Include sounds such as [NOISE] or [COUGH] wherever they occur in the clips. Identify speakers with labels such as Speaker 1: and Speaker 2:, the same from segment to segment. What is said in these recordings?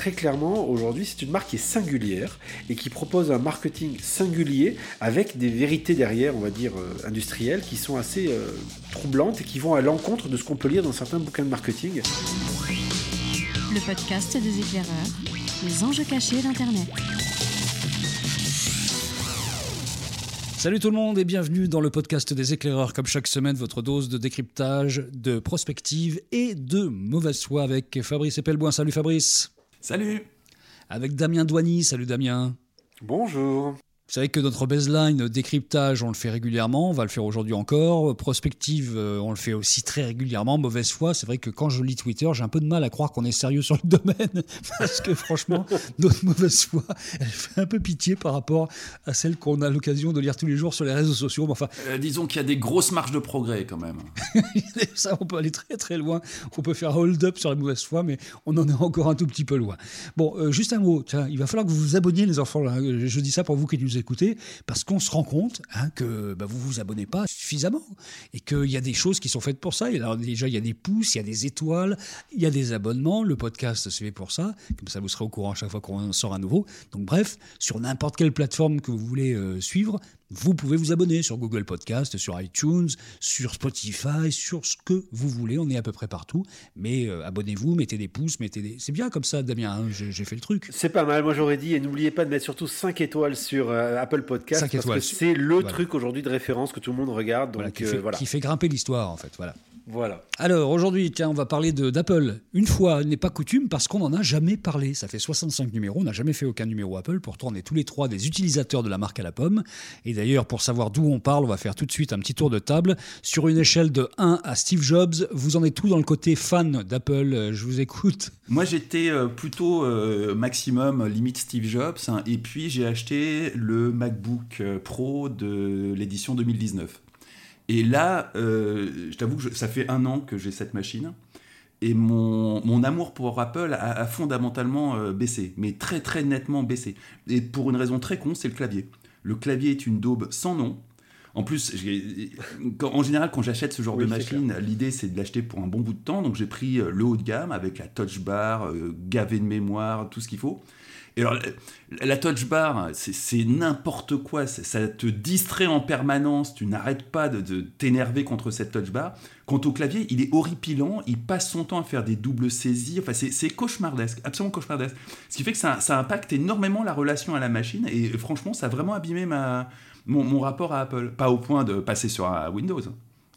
Speaker 1: très clairement, aujourd'hui, c'est une marque qui est singulière et qui propose un marketing singulier avec des vérités derrière, on va dire, euh, industrielles, qui sont assez euh, troublantes et qui vont à l'encontre de ce qu'on peut lire dans certains bouquins de marketing.
Speaker 2: Le podcast des éclaireurs, les enjeux cachés d'Internet.
Speaker 3: Salut tout le monde et bienvenue dans le podcast des éclaireurs. Comme chaque semaine, votre dose de décryptage, de prospective et de mauvaise foi avec Fabrice Epelboin. Salut Fabrice.
Speaker 4: Salut.
Speaker 3: Avec Damien Douany. Salut Damien.
Speaker 1: Bonjour.
Speaker 3: Vous savez que notre baseline décryptage, on le fait régulièrement, on va le faire aujourd'hui encore. Prospective, euh, on le fait aussi très régulièrement. Mauvaise foi, c'est vrai que quand je lis Twitter, j'ai un peu de mal à croire qu'on est sérieux sur le [LAUGHS] domaine, parce que franchement, notre mauvaise foi, elle fait un peu pitié par rapport à celle qu'on a l'occasion de lire tous les jours sur les réseaux sociaux.
Speaker 4: enfin, euh, disons qu'il y a des grosses marges de progrès quand même. [LAUGHS]
Speaker 3: Ça, on peut aller très très loin. On peut faire hold up sur la mauvaise foi, mais on en est encore un tout petit peu loin. Bon, euh, juste un mot. Tiens, il va falloir que vous vous abonniez, les enfants. Je dis ça pour vous qui nous écouter, parce qu'on se rend compte hein, que bah, vous vous abonnez pas suffisamment et qu'il y a des choses qui sont faites pour ça. alors déjà, il y a des pouces, il y a des étoiles, il y a des abonnements. Le podcast, c'est fait pour ça. Comme ça, vous serez au courant à chaque fois qu'on sort un nouveau. Donc bref, sur n'importe quelle plateforme que vous voulez euh, suivre, vous pouvez vous abonner sur Google Podcast, sur iTunes, sur Spotify, sur ce que vous voulez. On est à peu près partout. Mais euh, abonnez-vous, mettez des pouces, mettez des. C'est bien comme ça, Damien. Hein, j'ai fait le truc.
Speaker 1: C'est pas mal. Moi, j'aurais dit. Et n'oubliez pas de mettre surtout 5 étoiles sur euh, Apple Podcast. 5 parce étoiles. que c'est le truc aujourd'hui de référence que tout le monde regarde. Donc,
Speaker 3: qui, fait, voilà. qui fait grimper l'histoire, en fait. Voilà.
Speaker 1: Voilà.
Speaker 3: Alors aujourd'hui, tiens, on va parler d'Apple. Une fois n'est pas coutume parce qu'on n'en a jamais parlé. Ça fait 65 numéros, on n'a jamais fait aucun numéro Apple. Pourtant, on est tous les trois des utilisateurs de la marque à la pomme. Et d'ailleurs, pour savoir d'où on parle, on va faire tout de suite un petit tour de table. Sur une échelle de 1 à Steve Jobs, vous en êtes tout dans le côté fan d'Apple? Je vous écoute.
Speaker 4: Moi, j'étais euh, plutôt euh, maximum limite Steve Jobs. Hein. et puis, j'ai acheté le MacBook euh, Pro de l'édition 2019. Et là, euh, je t'avoue que ça fait un an que j'ai cette machine. Et mon, mon, amour pour Apple a, fondamentalement euh, baissé, mais très très nettement baissé. Et pour une raison très con, c'est le clavier. Le clavier est une daube sans nom. En plus, en général, quand j'achète ce genre de machine, l'idée c'est de l'acheter pour un bon bout de temps. Donc j'ai pris euh, le haut de gamme avec la touch bar, gavé de mémoire, tout ce qu'il faut. Et alors, la touch bar, c'est n'importe quoi. Ça te distrait en permanence. Tu n'arrêtes pas de, t'énerver contre cette touch bar. Quant au clavier, il est horripilant. Il passe son temps à faire des doubles saisies. Enfin, c'est cauchemardesque, absolument cauchemardesque. Ce qui fait que ça, ça, impacte énormément la relation à la machine. Et franchement, ça a vraiment abîmé ma, mon, mon rapport à Apple. Pas au point de passer sur Windows.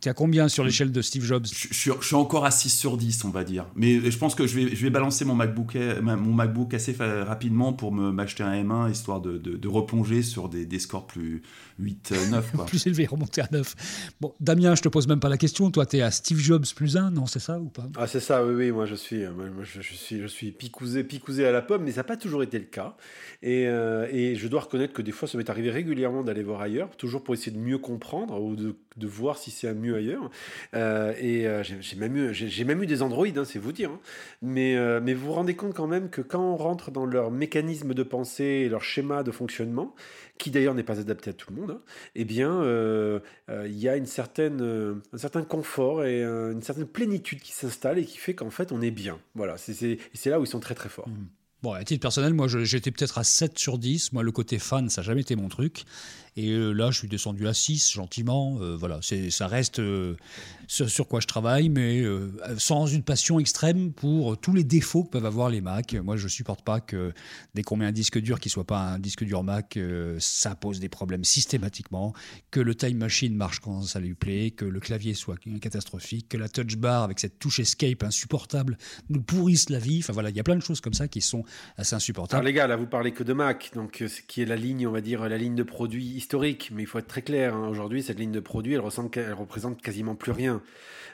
Speaker 3: Tu as combien sur l'échelle de Steve Jobs
Speaker 4: je, suis encore à 6 sur 10, on va dire. Mais je pense que je vais, je vais balancer mon MacBook, mon MacBook assez rapidement pour m'acheter un M1, histoire de, de, replonger sur des, des, scores plus 8, 9.
Speaker 3: Quoi. [LAUGHS] plus élevé, remonter à 9. Bon, Damien, je te pose même pas la question. Toi, tu es à Steve Jobs plus 1, non C'est ça ou pas?
Speaker 1: Ah, c'est ça, oui, oui. Moi, je suis, je, suis, je suis picousé, picousé à la pomme, mais ça n'a pas toujours été le cas. Et, euh, et, je dois reconnaître que des fois, ça m'est arrivé régulièrement d'aller voir ailleurs, toujours pour essayer de mieux comprendre ou de, de voir si c'est mieux ailleurs. Euh, et euh, j'ai même, eu, j'ai même eu des Android, hein, c'est vous dire. Hein. Mais, euh, mais vous vous rendez compte quand même que quand on rentre dans leur mécanisme de pensée et leur schéma de fonctionnement, qui d'ailleurs n'est pas adapté à tout le monde, hein, eh bien, il y a une certaine, un certain confort et une certaine plénitude qui s'installe et qui fait qu'en fait, on est bien. Voilà, c'est là où ils sont très très forts. Mmh.
Speaker 3: Bon, à titre personnel, moi j'étais peut-être à 7 sur 10. Moi, le côté fan, ça n'a jamais été mon truc. Et euh, là, je suis descendu à 6, gentiment. Euh, voilà, ça reste euh, sur quoi je travaille, mais sans une passion extrême pour tous les défauts que peuvent avoir les Mac. Moi, je supporte pas que dès qu'on met un disque dur qui soit pas un disque dur Mac, ça pose des problèmes systématiquement. Que le Time Machine marche quand ça lui plaît, que le clavier soit catastrophique, que la touch bar avec cette touche escape insupportable nous pourrisse la vie. Enfin voilà, il y a plein de choses comme ça qui sont assez insupportables.
Speaker 1: Alors les gars, là, vous parlez que de Mac, donc ce qui est la ligne, on va dire, la ligne de produits historique, mais il faut être très clair. Hein. Aujourd'hui, cette ligne de produit, elle, ressemble, elle représente quasiment plus rien.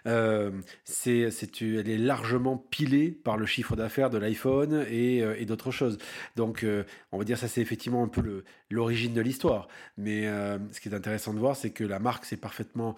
Speaker 1: Euh, c'est, c'est, elle est largement pilée par le chiffre d'affaires de l'iPhone et, euh, d'autres choses. Donc, euh, on va dire ça, c'est effectivement un peu le, l'origine de l'histoire. Mais ce qui est intéressant de voir, c'est que la marque s'est parfaitement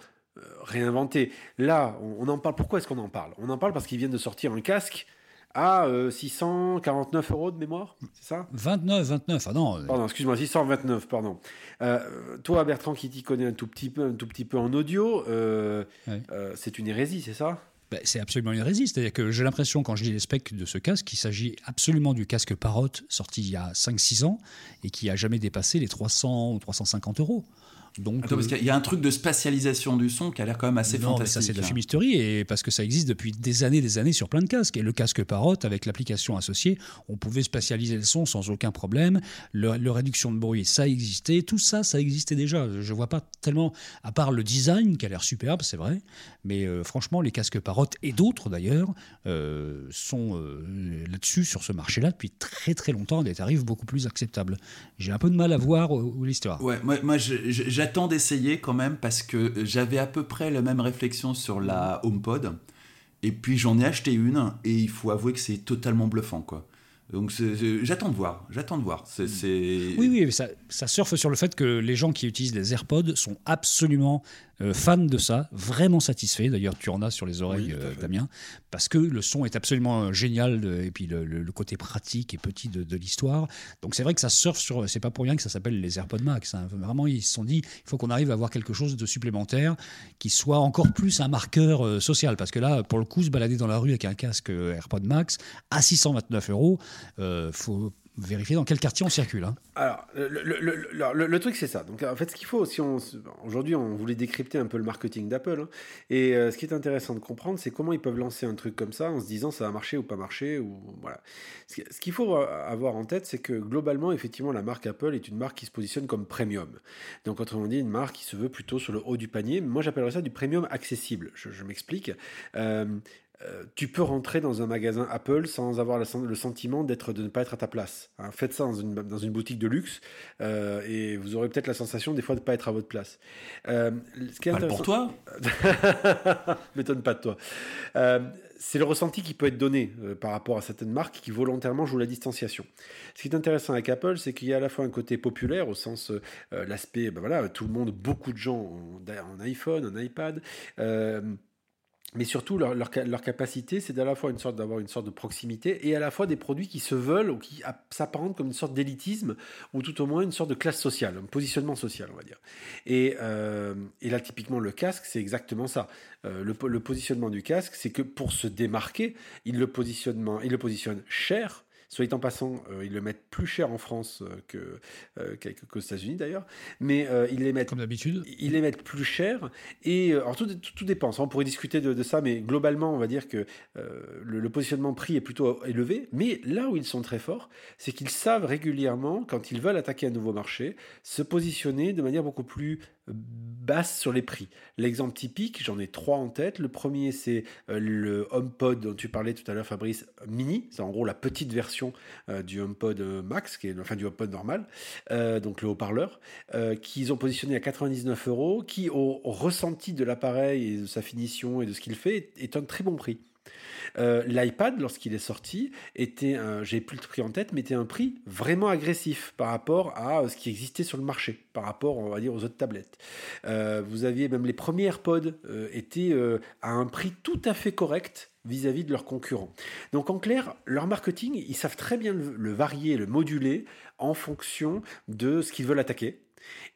Speaker 1: réinventée. Là, on, on en parle. Pourquoi est-ce qu'on en parle? On en parle parce qu'ils viennent de sortir un casque à 649 euros de mémoire, c'est ça?
Speaker 3: 29, 29, ah non.
Speaker 1: Pardon, excuse-moi, 629, pardon. Euh, toi, Bertrand, qui t'y connais un tout petit peu, un tout petit peu en audio, euh, euh, c'est une hérésie, c'est ça?
Speaker 3: Ben, c'est absolument une hérésie. C'est-à-dire que j'ai l'impression, quand je lis les specs de ce casque, qu'il s'agit absolument du casque Parrot sorti il y a 5-6 ans et qui a jamais dépassé les 300 ou 350 euros.
Speaker 4: Donc, Attends, parce qu'il y a un truc de spécialisation du son qui a l'air quand même assez non, fantastique.
Speaker 3: ça, c'est de la fumisterie, et parce que ça existe depuis des années des années sur plein de casques. Et le casque Parrot, avec l'application associée, on pouvait spécialiser le son sans aucun problème. Le, réduction de bruit, ça existait. Tout ça, ça existait déjà. Je vois pas tellement, à part le design qui a l'air superbe, c'est vrai. Mais euh, franchement, les casques Parrot et d'autres d'ailleurs euh, sont euh, là-dessus, sur ce marché-là, depuis très très longtemps, des tarifs beaucoup plus acceptables. J'ai un peu de mal à voir où l'histoire.
Speaker 4: Ouais, moi, moi j'attends d'essayer quand même parce que j'avais à peu près la même réflexion sur la HomePod. Et puis j'en ai acheté une et il faut avouer que c'est totalement bluffant quoi. Donc j'attends de voir, j'attends de voir. C'est,
Speaker 3: oui, oui, ça, ça surfe sur le fait que les gens qui utilisent les AirPods sont absolument euh, fan de ça, vraiment satisfait. D'ailleurs, tu en as sur les oreilles, euh, Damien, parce que le son est absolument euh, génial et puis le, côté pratique et petit de, l'histoire. Donc c'est vrai que ça surfe sur. C'est pas pour rien que ça s'appelle les AirPods Max. Hein. Vraiment, ils se sont dit, il faut qu'on arrive à avoir quelque chose de supplémentaire qui soit encore plus un marqueur social, parce que là, pour le coup, se balader dans la rue avec un casque AirPod Max à 629 euros, faut vérifier dans quel quartier on circule. Hein.
Speaker 1: Alors, le, truc, c'est ça. Donc, en fait, ce qu'il faut, si on, aujourd'hui, on voulait décrypter un peu le marketing d'Apple. Hein. et euh, ce qui est intéressant de comprendre, c'est comment ils peuvent lancer un truc comme ça en se disant ça va marcher ou pas marcher. Ou, voilà. Ce qu'il faut avoir en tête, c'est que globalement, effectivement, la marque Apple est une marque qui se positionne comme premium. Donc, autrement dit, une marque qui se veut plutôt sur le haut du panier. Moi, j'appellerais ça du premium accessible. Je, m'explique. Euh, euh, tu peux rentrer dans un magasin Apple sans avoir le sentiment d'être de ne pas être à ta place. Hein. faites ça dans une, dans une, boutique de luxe euh, et vous aurez peut-être la sensation des fois de ne pas être à votre place.
Speaker 4: Euh, ce qui est pour toi [LAUGHS]
Speaker 1: M'étonne pas de toi. c'est le ressenti qui peut être donné par rapport à certaines marques qui volontairement jouent la distanciation. Ce qui est intéressant avec Apple, c'est qu'il y a à la fois un côté populaire au sens l'aspect, ben voilà, tout le monde, beaucoup de gens ont un iPhone, un iPad mais surtout leur, leur, capacité, c'est à la fois une sorte d'avoir une sorte de proximité et à la fois des produits qui se veulent ou qui s'apparentent comme une sorte d'élitisme ou tout au moins une sorte de classe sociale, un positionnement social, on va dire. Et, euh, et là, typiquement, le casque, c'est exactement ça. Euh, le, le, positionnement du casque, c'est que pour se démarquer, il le, positionnement, il le positionne cher Soit en passant, euh, ils le mettent plus cher en France euh, que, euh, qu'aux États-Unis d'ailleurs, mais ils les mettent
Speaker 3: comme d'habitude.
Speaker 1: Ils les mettent plus cher et alors tout, tout, dépend. On pourrait discuter de, ça, mais globalement, on va dire que le, positionnement prix est plutôt élevé. Mais là où ils sont très forts, c'est qu'ils savent régulièrement, quand ils veulent attaquer un nouveau marché, se positionner de manière beaucoup plus basse sur les prix. L'exemple typique, j'en ai trois en tête. Le premier, c'est euh, le HomePod dont tu parlais tout à l'heure, Fabrice, Mini. C'est en gros la petite version euh, du HomePod euh, Max, qui est enfin du HomePod normal, donc le haut-parleur, qu'ils ont positionné à 99 euros, qui au, ressenti de l'appareil et de sa finition et de ce qu'il fait est un très bon prix. Euh, L'iPad, lorsqu'il est sorti, était, j'ai plus le prix en tête, mais était un prix vraiment agressif par rapport à ce qui existait sur le marché, par rapport, on va dire, aux autres tablettes. Euh, vous aviez même les premiers AirPods euh, étaient à un prix tout à fait correct vis-à-vis de leurs concurrents. Donc en clair, leur marketing, ils savent très bien le, varier, le moduler en fonction de ce qu'ils veulent attaquer.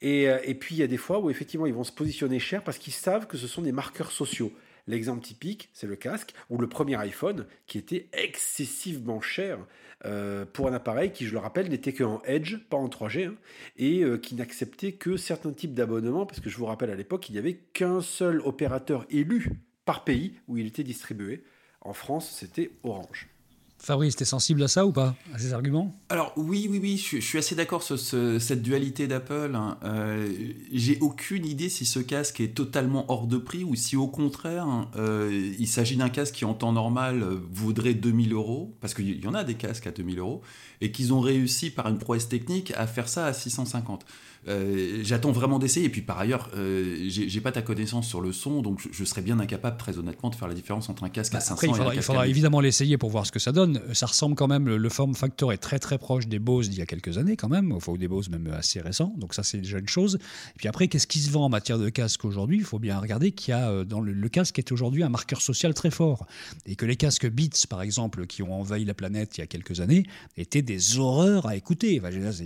Speaker 1: Et, et, puis il y a des fois où effectivement ils vont se positionner cher parce qu'ils savent que ce sont des marqueurs sociaux. L'exemple typique, c'est le casque ou le premier iPhone qui était excessivement cher euh, pour un appareil qui, je le rappelle, n'était qu'en Edge, pas en 3G, hein, et euh, qui n'acceptait que certains types d'abonnements, parce que je vous rappelle à l'époque, il n'y avait qu'un seul opérateur élu par pays où il était distribué. En France, c'était Orange.
Speaker 3: Fabrice, t'es sensible à ça ou pas À ces arguments?
Speaker 4: Alors oui, oui, oui, je, suis assez d'accord sur cette dualité d'Apple. Hein. Euh, j'ai aucune idée si ce casque est totalement hors de prix ou si au contraire, hein, euh, il s'agit d'un casque qui en temps normal vaudrait 2000 euros, parce qu'il y en a des casques à 2000 euros, et qu'ils ont réussi par une prouesse technique à faire ça à 650. Euh, j'attends vraiment d'essayer. Et puis par ailleurs, euh, j'ai pas ta connaissance sur le son, donc je, serais bien incapable, très honnêtement, de faire la différence entre un casque à 500
Speaker 3: bah, il faudra, il faudra évidemment l'essayer pour voir ce que ça donne. Sonne, ça ressemble quand même, le, form factor est très très proche des Bose d'il y a quelques années quand même, ou des Bose même assez récents, donc ça c'est déjà une chose. Et puis après, qu'est-ce qui se vend en matière de casque aujourd'hui? Il faut bien regarder qu'il y a euh, dans le, le casque est aujourd'hui un marqueur social très fort, et que les casques Beats par exemple, qui ont envahi la planète il y a quelques années, étaient des horreurs à écouter.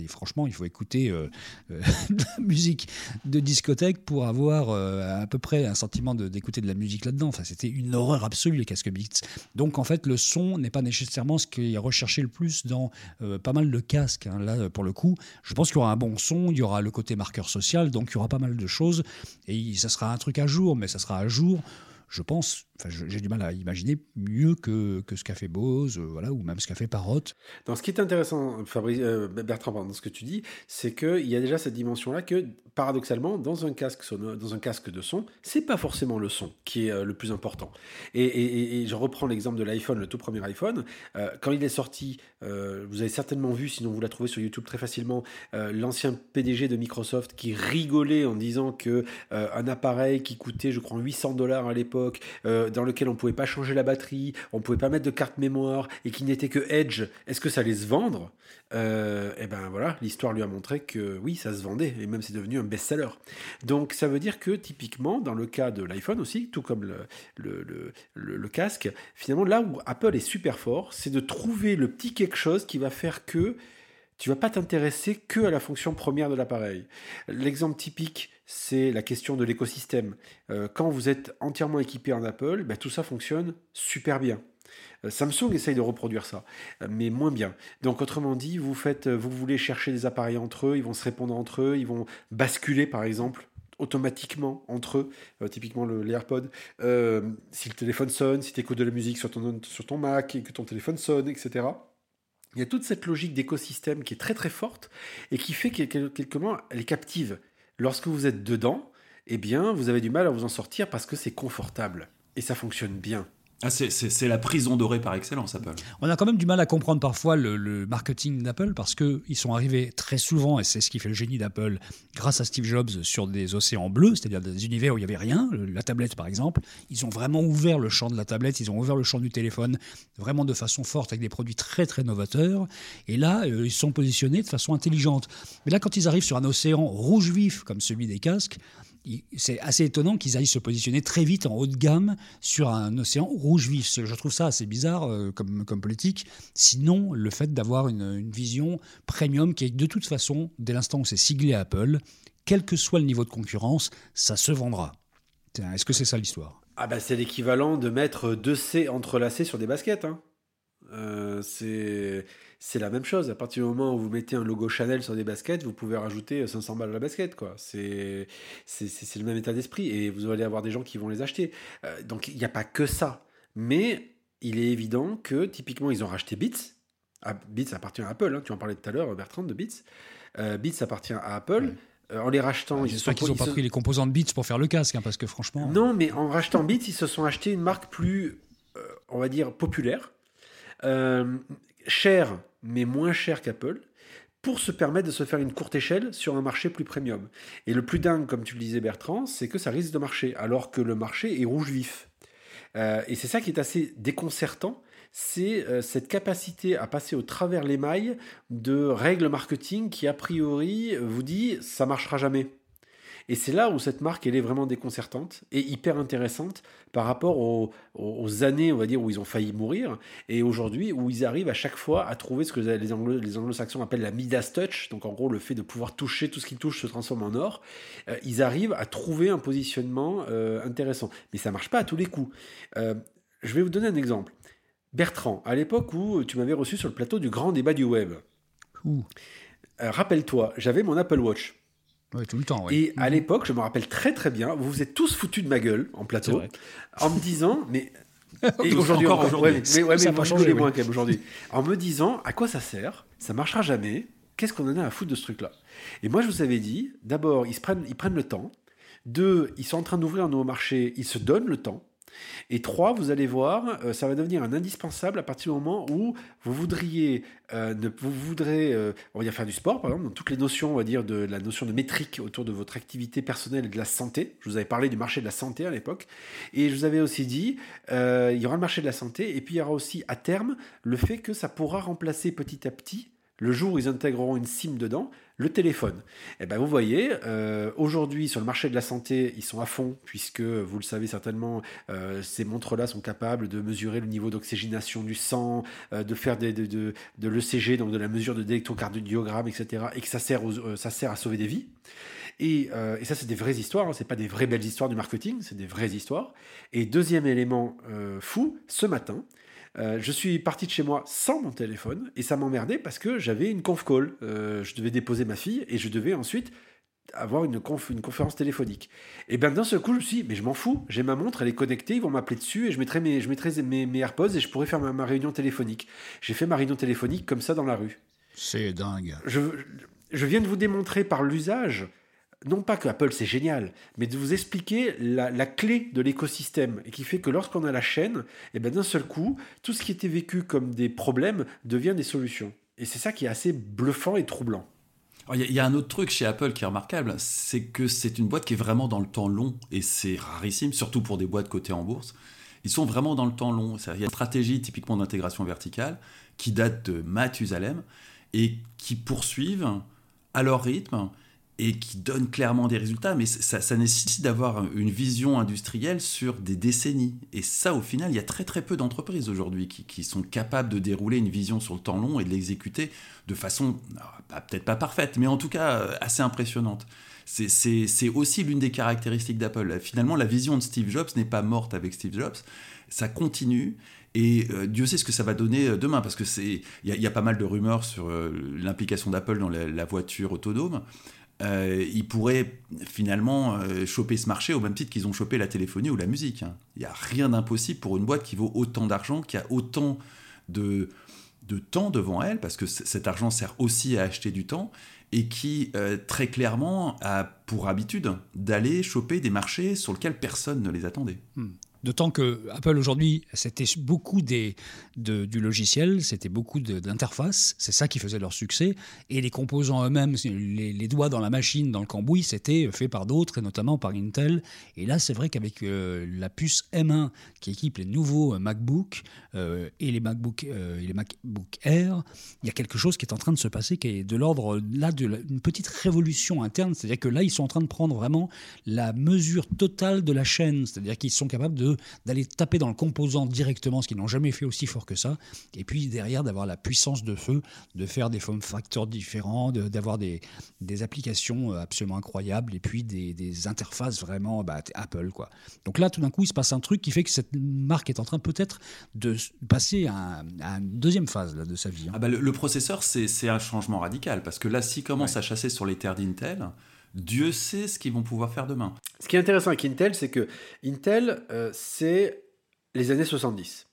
Speaker 3: Franchement, il faut écouter euh, euh, [LAUGHS] de la musique de discothèque pour avoir à peu près un sentiment d'écouter de, la musique là-dedans. Enfin, c'était une horreur absolue les casques Beats. Donc en fait, le son n'est pas nécessairement ce qui est recherché le plus dans euh, pas mal de casques. Hein. Là, pour le coup, je pense qu'il y aura un bon son, il y aura le côté marqueur social, donc il y aura pas mal de choses. Et ça sera un truc à jour, mais ça sera à jour je pense, j'ai du mal à imaginer mieux que, que ce qu'a fait Bose, euh, voilà, ou même ce qu'a fait Parrot.
Speaker 1: Dans ce qui est intéressant, Fabrice, euh, Bertrand, dans ce que tu dis, c'est qu'il y a déjà cette dimension-là que, paradoxalement, dans un casque, dans un casque de son, c'est pas forcément le son qui est euh, le plus important. Et, je reprends l'exemple de l'iPhone, le tout premier iPhone. quand il est sorti, vous avez certainement vu, sinon vous la trouvez sur YouTube très facilement, l'ancien PDG de Microsoft qui rigolait en disant que un appareil qui coûtait, je crois, 800 dollars à l'époque, dans lequel on pouvait pas changer la batterie, on pouvait pas mettre de carte mémoire et qui n'était que Edge, est-ce que ça allait se vendre? Euh, eh ben voilà, l'histoire lui a montré que oui, ça se vendait et même c'est devenu un best-seller. Donc ça veut dire que typiquement, dans le cas de l'iPhone aussi, tout comme le, le, le, casque, finalement là où Apple est super fort, c'est de trouver le petit quelque chose qui va faire que tu vas pas t'intéresser que à la fonction première de l'appareil. L'exemple typique, c'est la question de l'écosystème. Euh, quand vous êtes entièrement équipé en Apple, ben, tout ça fonctionne super bien. Euh, Samsung essaye de reproduire ça, euh, mais moins bien. Donc autrement dit, vous faites, vous voulez chercher des appareils entre eux, ils vont se répondre entre eux, ils vont basculer par exemple automatiquement entre eux, typiquement les AirPods. si le téléphone sonne, si tu écoutes de la musique sur ton, sur ton Mac et que ton téléphone sonne, etc. Il y a toute cette logique d'écosystème qui est très très forte et qui fait qu'elle elle est captive lorsque vous êtes dedans, eh bien, vous avez du mal à vous en sortir parce que c'est confortable et ça fonctionne bien.
Speaker 4: Ah, c'est la prison dorée par excellence, Apple.
Speaker 3: On a quand même du mal à comprendre parfois le, marketing d'Apple parce qu'ils sont arrivés très souvent, et c'est ce qui fait le génie d'Apple, grâce à Steve Jobs, sur des océans bleus, c'est-à-dire des univers où il n'y avait rien, la tablette par exemple. Ils ont vraiment ouvert le champ de la tablette, ils ont ouvert le champ du téléphone, vraiment de façon forte, avec des produits très très novateurs. Et là, euh, ils sont positionnés de façon intelligente. Mais là, quand ils arrivent sur un océan rouge vif, comme celui des casques, c'est assez étonnant qu'ils aillent se positionner très vite en haut de gamme sur un océan rouge vif. Je trouve ça assez bizarre euh, comme, politique. Sinon, le fait d'avoir une, vision premium qui est de toute façon, dès l'instant où c'est siglé Apple, quel que soit le niveau de concurrence, ça se vendra. Est-ce que c'est ça l'histoire?
Speaker 1: Ah bah c'est l'équivalent de mettre deux C entrelacés sur des baskets. Hein. Euh, c'est c'est la même chose. À partir du moment où vous mettez un logo Chanel sur des baskets, vous pouvez rajouter 500 balles à la basket. quoi. C'est le même état d'esprit et vous allez avoir des gens qui vont les acheter. Euh, donc il n'y a pas que ça. Mais il est évident que typiquement ils ont racheté Beats. Ah, Beats appartient à Apple. Hein. Tu en parlais tout à l'heure, Bertrand, de Beats. Euh, Beats appartient à Apple. Euh, en les rachetant,
Speaker 3: ils qu'ils n'ont pas pris les composants de Beats pour faire le casque, hein, parce que franchement.
Speaker 1: Non, mais en rachetant Beats, ils se sont achetés une marque plus, on va dire, populaire, chère mais moins cher qu'Apple, pour se permettre de se faire une courte échelle sur un marché plus premium. Et le plus dingue, comme tu le disais Bertrand, c'est que ça risque de marcher, alors que le marché est rouge vif. Euh, et c'est ça qui est assez déconcertant, c'est euh, cette capacité à passer au travers les mailles de règles marketing qui, a priori, vous dit ça marchera jamais. Et c'est là où cette marque, elle est vraiment déconcertante et hyper intéressante par rapport aux, années, on va dire, où ils ont failli mourir, et aujourd'hui où ils arrivent à chaque fois à trouver ce que les, Anglo, les anglo-saxons appellent la Midas Touch, donc en gros le fait de pouvoir toucher tout ce qui touche se transforme en or. Euh, ils arrivent à trouver un positionnement euh, intéressant. Mais ça marche pas à tous les coups. Euh, je vais vous donner un exemple. Bertrand, à l'époque où tu m'avais reçu sur le plateau du grand débat du web. Rappelle-toi, j'avais mon Apple Watch.
Speaker 3: Oui, tout le temps. Oui.
Speaker 1: Et à mhm. l'époque, je me rappelle très très bien, vous vous êtes tous foutus de ma gueule en plateau, en me disant, mais. [LAUGHS] Et aujourd'hui encore, aujourd'hui. mais, ouais, mais moi je moins quand même aujourd'hui. En me disant, à quoi ça sert? Ça marchera jamais. Qu'est-ce qu'on en a à foutre de ce truc-là? Et moi, je vous avais dit, d'abord, ils, prennent, ils prennent le temps. Deux, ils sont en train d'ouvrir un nouveau marché, ils se donnent le temps. Et trois, vous allez voir, euh, ça va devenir un indispensable à partir du moment où vous voudriez, euh, vous voudrez, euh, on va dire faire du sport, par exemple, dans toutes les notions, on va dire de, la notion de métrique autour de votre activité personnelle et de la santé. Je vous avais parlé du marché de la santé à l'époque, et je vous avais aussi dit, il y aura le marché de la santé, et puis il y aura aussi à terme le fait que ça pourra remplacer petit à petit le jour où ils intégreront une SIM dedans, le téléphone. Et eh ben vous voyez, euh, aujourd'hui sur le marché de la santé, ils sont à fond, puisque vous le savez certainement, euh, ces montres-là sont capables de mesurer le niveau d'oxygénation du sang, euh, de faire des, de, de, l'ECG, donc de la mesure de d'électrocardiogramme, etc. Et que ça sert, ça sert à sauver des vies. Et, et ça, c'est des vraies histoires, hein, c'est pas des vraies belles histoires du marketing, c'est des vraies histoires. Et deuxième élément fou, ce matin, euh, je suis parti de chez moi sans mon téléphone et ça m'emmerdait parce que j'avais une conf call. Euh, je devais déposer ma fille et je devais ensuite avoir une, une conférence téléphonique. Et bien d'un seul coup, je me suis dit, mais je m'en fous, j'ai ma montre, elle est connectée, ils vont m'appeler dessus et je mettrai mes, je mettrai mes, mes AirPods et je pourrai faire ma, réunion téléphonique. J'ai fait ma réunion téléphonique comme ça dans la rue.
Speaker 3: C'est dingue.
Speaker 1: Je, je viens de vous démontrer par l'usage non pas que Apple c'est génial, mais de vous expliquer la, clé de l'écosystème et qui fait que lorsqu'on a la chaîne, et eh ben d'un seul coup, tout ce qui était vécu comme des problèmes devient des solutions. Et c'est ça qui est assez bluffant et troublant.
Speaker 4: Il y, a un autre truc chez Apple qui est remarquable, c'est que c'est une boîte qui est vraiment dans le temps long et c'est rarissime, surtout pour des boîtes cotées en bourse. Ils sont vraiment dans le temps long. Il y a une stratégie typiquement d'intégration verticale qui date de Mathusalem et qui poursuivent à leur rythme et qui donne clairement des résultats, mais ça, nécessite d'avoir une vision industrielle sur des décennies. Et ça, au final, il y a très très peu d'entreprises aujourd'hui qui, sont capables de dérouler une vision sur le temps long et de l'exécuter de façon, peut-être pas parfaite, mais en tout cas euh, assez impressionnante. C'est aussi l'une des caractéristiques d'Apple. Finalement, la vision de Steve Jobs n'est pas morte avec Steve Jobs, ça continue. Et euh, Dieu sait ce que ça va donner euh, demain, parce que il y, a pas mal de rumeurs sur l'implication d'Apple dans la, voiture autonome. Euh, ils pourraient finalement euh, choper ce marché au même titre qu'ils ont chopé la téléphonie ou la musique. Hein. Il n'y a rien d'impossible pour une boîte qui vaut autant d'argent, qui a autant de, de temps devant elle, parce que cet argent sert aussi à acheter du temps, et qui euh, très clairement a pour habitude d'aller choper des marchés sur lesquels personne ne les attendait.
Speaker 3: Hmm. D'autant que Apple aujourd'hui, c'était beaucoup des, du logiciel, c'était beaucoup d'interfaces, c'est ça qui faisait leur succès. Et les composants eux-mêmes, les, doigts dans la machine, dans le cambouis, c'était fait par d'autres, et notamment par Intel. Et là, c'est vrai qu'avec euh, la puce M1 qui équipe les nouveaux MacBook euh, et, les MacBook, euh, et les MacBook Air, il y a quelque chose qui est en train de se passer qui est de l'ordre là d'une petite révolution interne. C'est-à-dire que là, ils sont en train de prendre vraiment la mesure totale de la chaîne. C'est-à-dire qu'ils sont capables de d'aller taper dans le composant directement, ce qu'ils n'ont jamais fait aussi fort que ça, et puis derrière d'avoir la puissance de feu, de faire des form factors différents, d'avoir des, des, applications euh, absolument incroyables, et puis des, des interfaces vraiment bah, Apple. Quoi. Donc là, tout d'un coup, il se passe un truc qui fait que cette marque est en train peut-être de passer à, une deuxième phase de sa vie. Hein.
Speaker 4: Ah bah, le, processeur, c'est un changement radical, parce que là, s'il commence à chasser sur les terres d'Intel, Dieu sait ce qu'ils vont pouvoir faire demain.
Speaker 1: Ce qui est intéressant avec Intel, c'est que Intel, euh, c'est les années 70.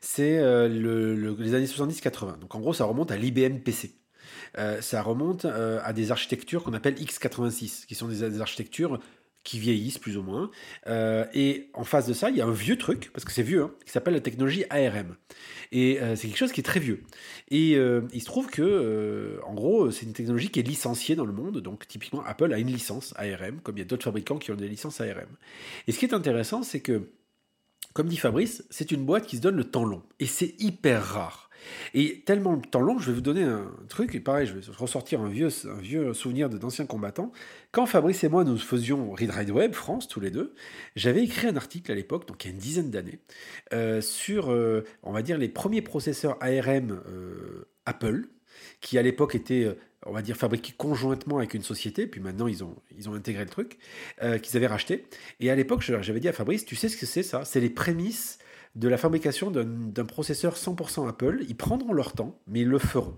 Speaker 1: C'est euh, les années 70-80. Donc en gros, ça remonte à l'IBM PC. Euh, ça remonte à des architectures qu'on appelle x86, qui sont des architectures qui vieillissent plus ou moins. Euh, et en face de ça, il y a un vieux truc, parce que c'est vieux, hein, qui s'appelle la technologie ARM. Et euh, c'est quelque chose qui est très vieux. Et euh, il se trouve que, en gros, c'est une technologie qui est licenciée dans le monde. Donc typiquement, Apple a une licence ARM, comme il y a d'autres fabricants qui ont des licences ARM. Et ce qui est intéressant, c'est que, comme dit Fabrice, c'est une boîte qui se donne le temps long. Et c'est hyper rare. Et tellement de temps long, je vais vous donner un truc, et pareil, je vais ressortir un vieux, un vieux souvenir d'anciens combattants. Quand Fabrice et moi, nous faisions Read Ride Web France, tous les deux, j'avais écrit un article à l'époque, donc il y a une dizaine d'années, euh, sur, euh, on va dire, les premiers processeurs ARM euh, Apple, qui à l'époque étaient on va dire fabriqués conjointement avec une société, puis maintenant ils ont, ils ont intégré le truc, qu'ils avaient racheté. Et à l'époque, j'avais dit à Fabrice, tu sais ce que c'est ça? C'est les prémices de la fabrication d'un processeur 100% Apple. Ils prendront leur temps, mais ils le feront.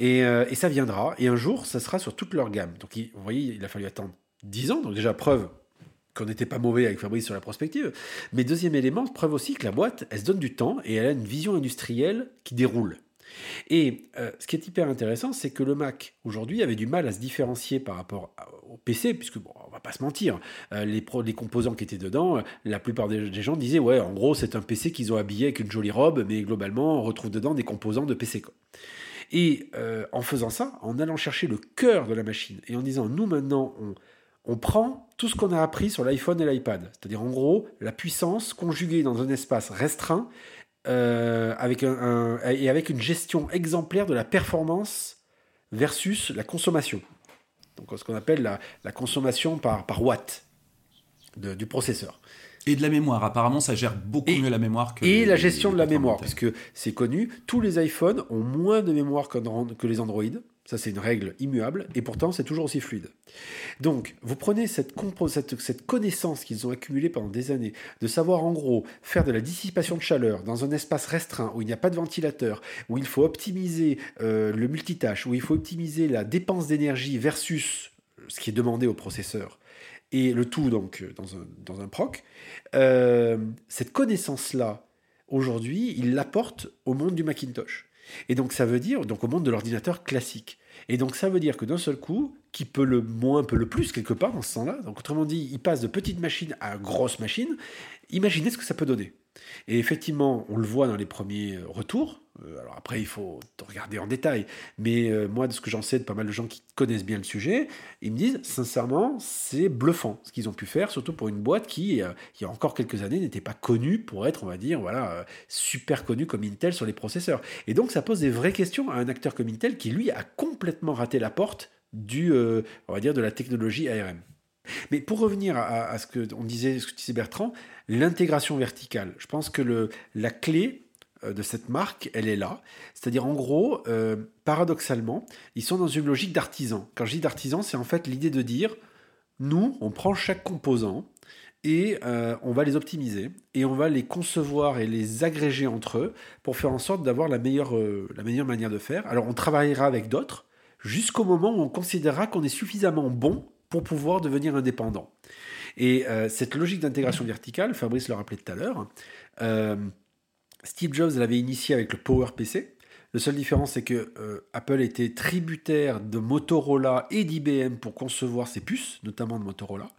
Speaker 1: Euh, et, ça viendra. Et un jour, ça sera sur toute leur gamme. Donc, vous voyez, il a fallu attendre 10 ans. Donc, déjà, preuve qu'on n'était pas mauvais avec Fabrice sur la prospective. Mais deuxième élément, preuve aussi que la boîte, elle se donne du temps et elle a une vision industrielle qui déroule. Et euh, ce qui est hyper intéressant, c'est que le Mac aujourd'hui avait du mal à se différencier par rapport au PC, puisque bon, pas se mentir, euh, les, composants qui étaient dedans, euh, la plupart des, gens disaient ouais, en gros, c'est un PC qu'ils ont habillé avec une jolie robe, mais globalement, on retrouve dedans des composants de PC. Et en faisant ça, en allant chercher le cœur de la machine et en disant nous maintenant, on, on prend tout ce qu'on a appris sur l'iPhone et l'iPad, c'est-à-dire en gros la puissance conjuguée dans un espace restreint avec un, et avec une gestion exemplaire de la performance versus la consommation. Donc ce qu'on appelle la, consommation par, par watt du processeur.
Speaker 4: Et de la mémoire. Apparemment, ça gère beaucoup mieux la mémoire que.
Speaker 1: Et la gestion de la mémoire, puisque c'est connu, tous les iPhones ont moins de mémoire que les Android. Ça, c'est une règle immuable, et pourtant, c'est toujours aussi fluide. Donc, vous prenez cette, connaissance qu'ils ont accumulée pendant des années, de savoir en gros faire de la dissipation de chaleur dans un espace restreint où il n'y a pas de ventilateur, où il faut optimiser euh, le multitâche, où il faut optimiser la dépense d'énergie versus ce qui est demandé au processeur, et le tout donc dans un, proc, euh, cette connaissance-là, aujourd'hui, il l'apporte au monde du Macintosh. Et donc ça veut dire, donc au monde de l'ordinateur classique. Et donc ça veut dire que d'un seul coup, qui peut le moins, peut le plus quelque part dans ce sens-là, donc autrement dit, il passe de petites machines à grosses machines, imaginez ce que ça peut donner. Et effectivement, on le voit dans les premiers retours, euh, alors après, il faut regarder en détail. Mais euh, moi, de ce que j'en sais de pas mal de gens qui connaissent bien le sujet, ils me disent, sincèrement, c'est bluffant ce qu'ils ont pu faire, surtout pour une boîte qui, euh, il y a encore quelques années, n'était pas connue pour être, on va dire, voilà, super connue comme Intel sur les processeurs. Et donc, ça pose des vraies questions à un acteur comme Intel qui, lui, a complètement raté la porte du, on va dire, de la technologie ARM. Mais pour revenir à, ce que on disait, Bertrand, l'intégration verticale. Je pense que la clé, euh, de cette marque, elle est là. C'est-à-dire, en gros, euh, paradoxalement, ils sont dans une logique d'artisan. Quand je dis d'artisan, c'est en fait l'idée de dire, nous, on prend chaque composant et euh, on va les optimiser et on va les concevoir et les agréger entre eux pour faire en sorte d'avoir la meilleure, la meilleure manière de faire. Alors, on travaillera avec d'autres jusqu'au moment où on considérera qu'on est suffisamment bon pour pouvoir devenir indépendant. Et cette logique d'intégration verticale, Fabrice le rappelait tout à l'heure, Steve Jobs l'avait initié avec le PowerPC. La seule différence, c'est que euh, Apple était tributaire de Motorola et d'IBM pour concevoir ses puces, notamment de Motorola,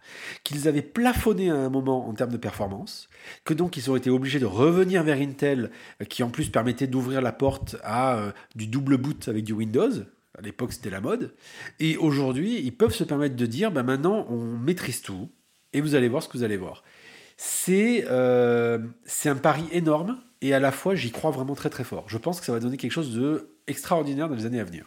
Speaker 1: qu'ils avaient plafonné à un moment en termes de performance, que donc ils ont été obligés de revenir vers Intel, euh, qui en plus permettait d'ouvrir la porte à euh, du double boot avec du Windows. À l'époque, c'était la mode. Et aujourd'hui, ils peuvent se permettre de dire, ben maintenant, on maîtrise tout, et vous allez voir ce que vous allez voir. C'est un pari énorme et à la fois j'y crois vraiment très très fort. Je pense que ça va donner quelque chose de extraordinaire dans les années à venir.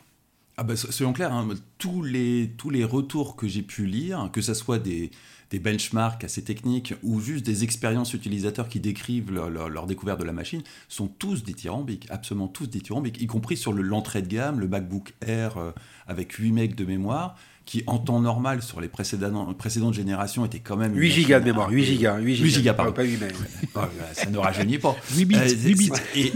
Speaker 4: Ah bah, soyons clairs, hein, tous, les, tous les retours que j'ai pu lire, que ce soit des, des benchmarks assez techniques ou juste des expériences utilisateurs qui décrivent leur, leur, découverte de la machine, sont tous dithyrambiques, absolument tous dithyrambiques, y compris sur l'entrée de gamme, le MacBook Air euh, avec 8 megs de mémoire qui en temps normal sur les précédentes, précédentes générations était quand même
Speaker 1: 8 gigas de mémoire, 8 gigas, 8
Speaker 4: gigas, pas
Speaker 1: 8
Speaker 4: ça ne rajeunit pas.
Speaker 3: 8 bits, 8 bits.
Speaker 4: Et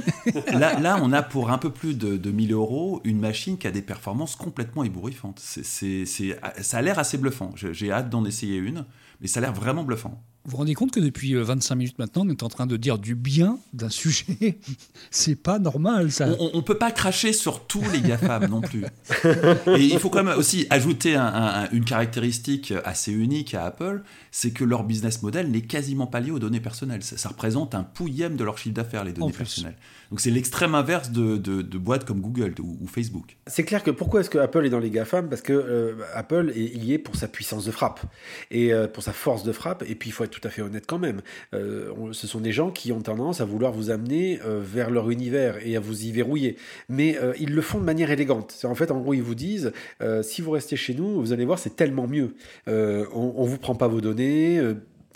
Speaker 4: là, là, on a pour un peu plus de, de 1000 euros une machine qui a des performances complètement ébouriffantes. C'est, ça a l'air assez bluffant. J'ai hâte d'en essayer une, mais ça a l'air vraiment bluffant.
Speaker 3: Vous vous rendez compte que depuis 25 euh, minutes maintenant, on est en train de dire du bien d'un sujet? [LAUGHS] C'est pas normal, ça.
Speaker 4: On, ne peut pas cracher sur tous les GAFAM non plus. [LAUGHS] Et il faut quand même aussi ajouter une caractéristique assez unique à Apple, c'est que leur business model n'est quasiment pas lié aux données personnelles. Ça, représente un pouillème de leur chiffre d'affaires, les données personnelles. Donc c'est l'extrême inverse de, boîtes comme Google ou, Facebook.
Speaker 1: C'est clair que pourquoi est-ce que Apple est dans les GAFAM? Parce que euh, Apple est, y est pour sa puissance de frappe et euh, pour sa force de frappe. Et puis il faut être tout à fait honnête quand même. Euh, ce sont des gens qui ont tendance à vouloir vous amener vers leur univers et à vous y verrouiller. Mais ils le font de manière élégante. En fait, en gros, ils vous disent si vous restez chez nous, vous allez voir, c'est tellement mieux. on, on vous prend pas vos données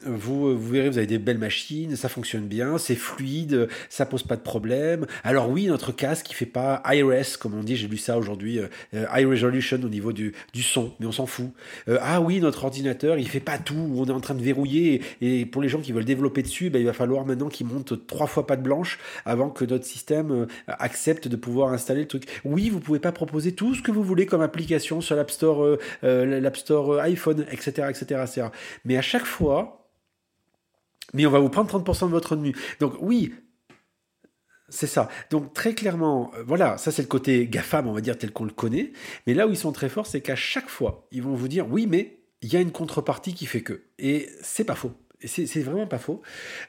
Speaker 1: vous, vous verrez, vous avez des belles machines, ça fonctionne bien, c'est fluide, ça pose pas de problème. Alors oui, notre casque, il fait pas IRS, comme on dit, j'ai lu ça aujourd'hui, euh, high resolution au niveau du, du son, mais on s'en fout. Euh, ah oui, notre ordinateur, il fait pas tout, on est en train de verrouiller, et, pour les gens qui veulent développer dessus, ben, il va falloir maintenant qu'ils montent trois fois pas de blanche avant que notre système euh, accepte de pouvoir installer le truc. Oui, vous pouvez pas proposer tout ce que vous voulez comme application sur l'App Store, l'App Store iPhone, etc., etc., etc. Mais à chaque fois, mais on va vous prendre 30% de votre revenu. Donc oui, c'est ça. Donc très clairement, euh, voilà, ça c'est le côté GAFAM, on va dire, tel qu'on le connaît. Mais là où ils sont très forts, c'est qu'à chaque fois, ils vont vous dire, oui, mais il y a une contrepartie qui fait que. Et c'est pas faux. C'est vraiment pas faux.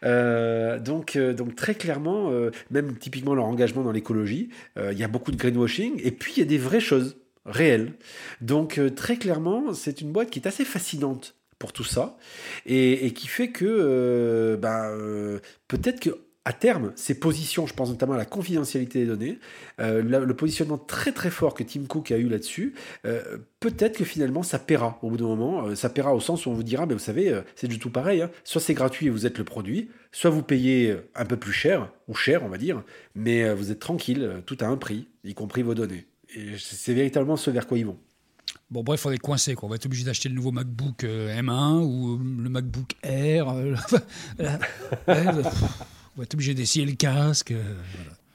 Speaker 1: Euh, donc, euh, donc très clairement, même typiquement leur engagement dans l'écologie, il y a beaucoup de greenwashing. Et puis il y a des vraies choses réelles. Donc très clairement, c'est une boîte qui est assez fascinante pour tout ça et, qui fait que bah, peut-être que à terme, ces positions, je pense notamment à la confidentialité des données, euh, le, positionnement très très fort que Tim Cook a eu là-dessus, euh, peut-être que finalement ça paiera au bout d'un moment. Euh, ça paiera au sens où on vous dira, mais vous savez, c'est du tout pareil. Hein. Soit c'est gratuit et vous êtes le produit, soit vous payez un peu plus cher, ou cher on va dire, mais vous êtes tranquille, tout a un prix, y compris vos données. Et c'est véritablement ce vers quoi ils vont.
Speaker 3: Bon, bref, on est coincé. On va être obligé d'acheter le nouveau MacBook M1 ou le MacBook Air. [LAUGHS] On va être obligé d'essayer le casque. Je euh,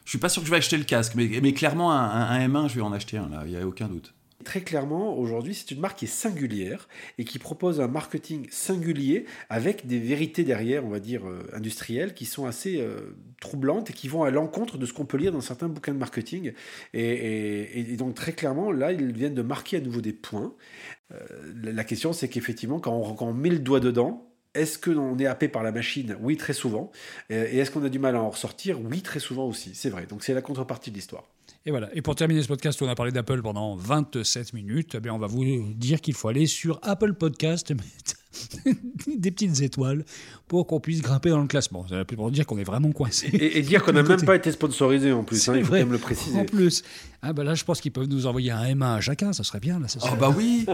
Speaker 4: Je suis pas sûr que je vais acheter le casque, mais, mais clairement, un, M1, je vais en acheter un, là, il n'y a aucun doute.
Speaker 1: Très clairement, aujourd'hui, c'est une marque qui est singulière et qui propose un marketing singulier avec des vérités derrière, on va dire, euh, industrielles, qui sont assez euh, troublantes et qui vont à l'encontre de ce qu'on peut lire dans certains bouquins de marketing. Et, donc, très clairement, là, ils viennent de marquer à nouveau des points. la question, c'est qu'effectivement, quand quand on met le doigt dedans, est-ce qu'on est happé par la machine? Oui, très souvent. Euh, et est-ce qu'on a du mal à en ressortir? Oui, très souvent aussi. C'est vrai. Donc c'est la contrepartie de l'histoire.
Speaker 3: Et voilà. Et pour terminer ce podcast on a parlé d'Apple pendant 27 minutes, eh bien on va vous dire qu'il faut aller sur Apple Podcast, [LAUGHS] des petites étoiles pour qu'on puisse grimper dans le classement. C'est pour dire qu'on est vraiment coincé.
Speaker 1: Et, dire qu'on [LAUGHS] n'a même pas été sponsorisé en plus, hein, il faut quand même le préciser.
Speaker 3: En plus. Ah ben là, je pense qu'ils peuvent nous envoyer un M1 à chacun, ça serait bien. Là,
Speaker 4: Oh bah oui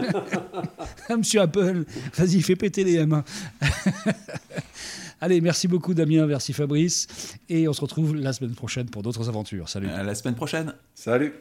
Speaker 4: [LAUGHS]
Speaker 3: Monsieur Apple, vas-y, fais péter les M1. Allez, merci beaucoup Damien, merci Fabrice. Et on se retrouve la semaine prochaine pour d'autres aventures. Salut.
Speaker 4: À la semaine prochaine.
Speaker 1: Salut.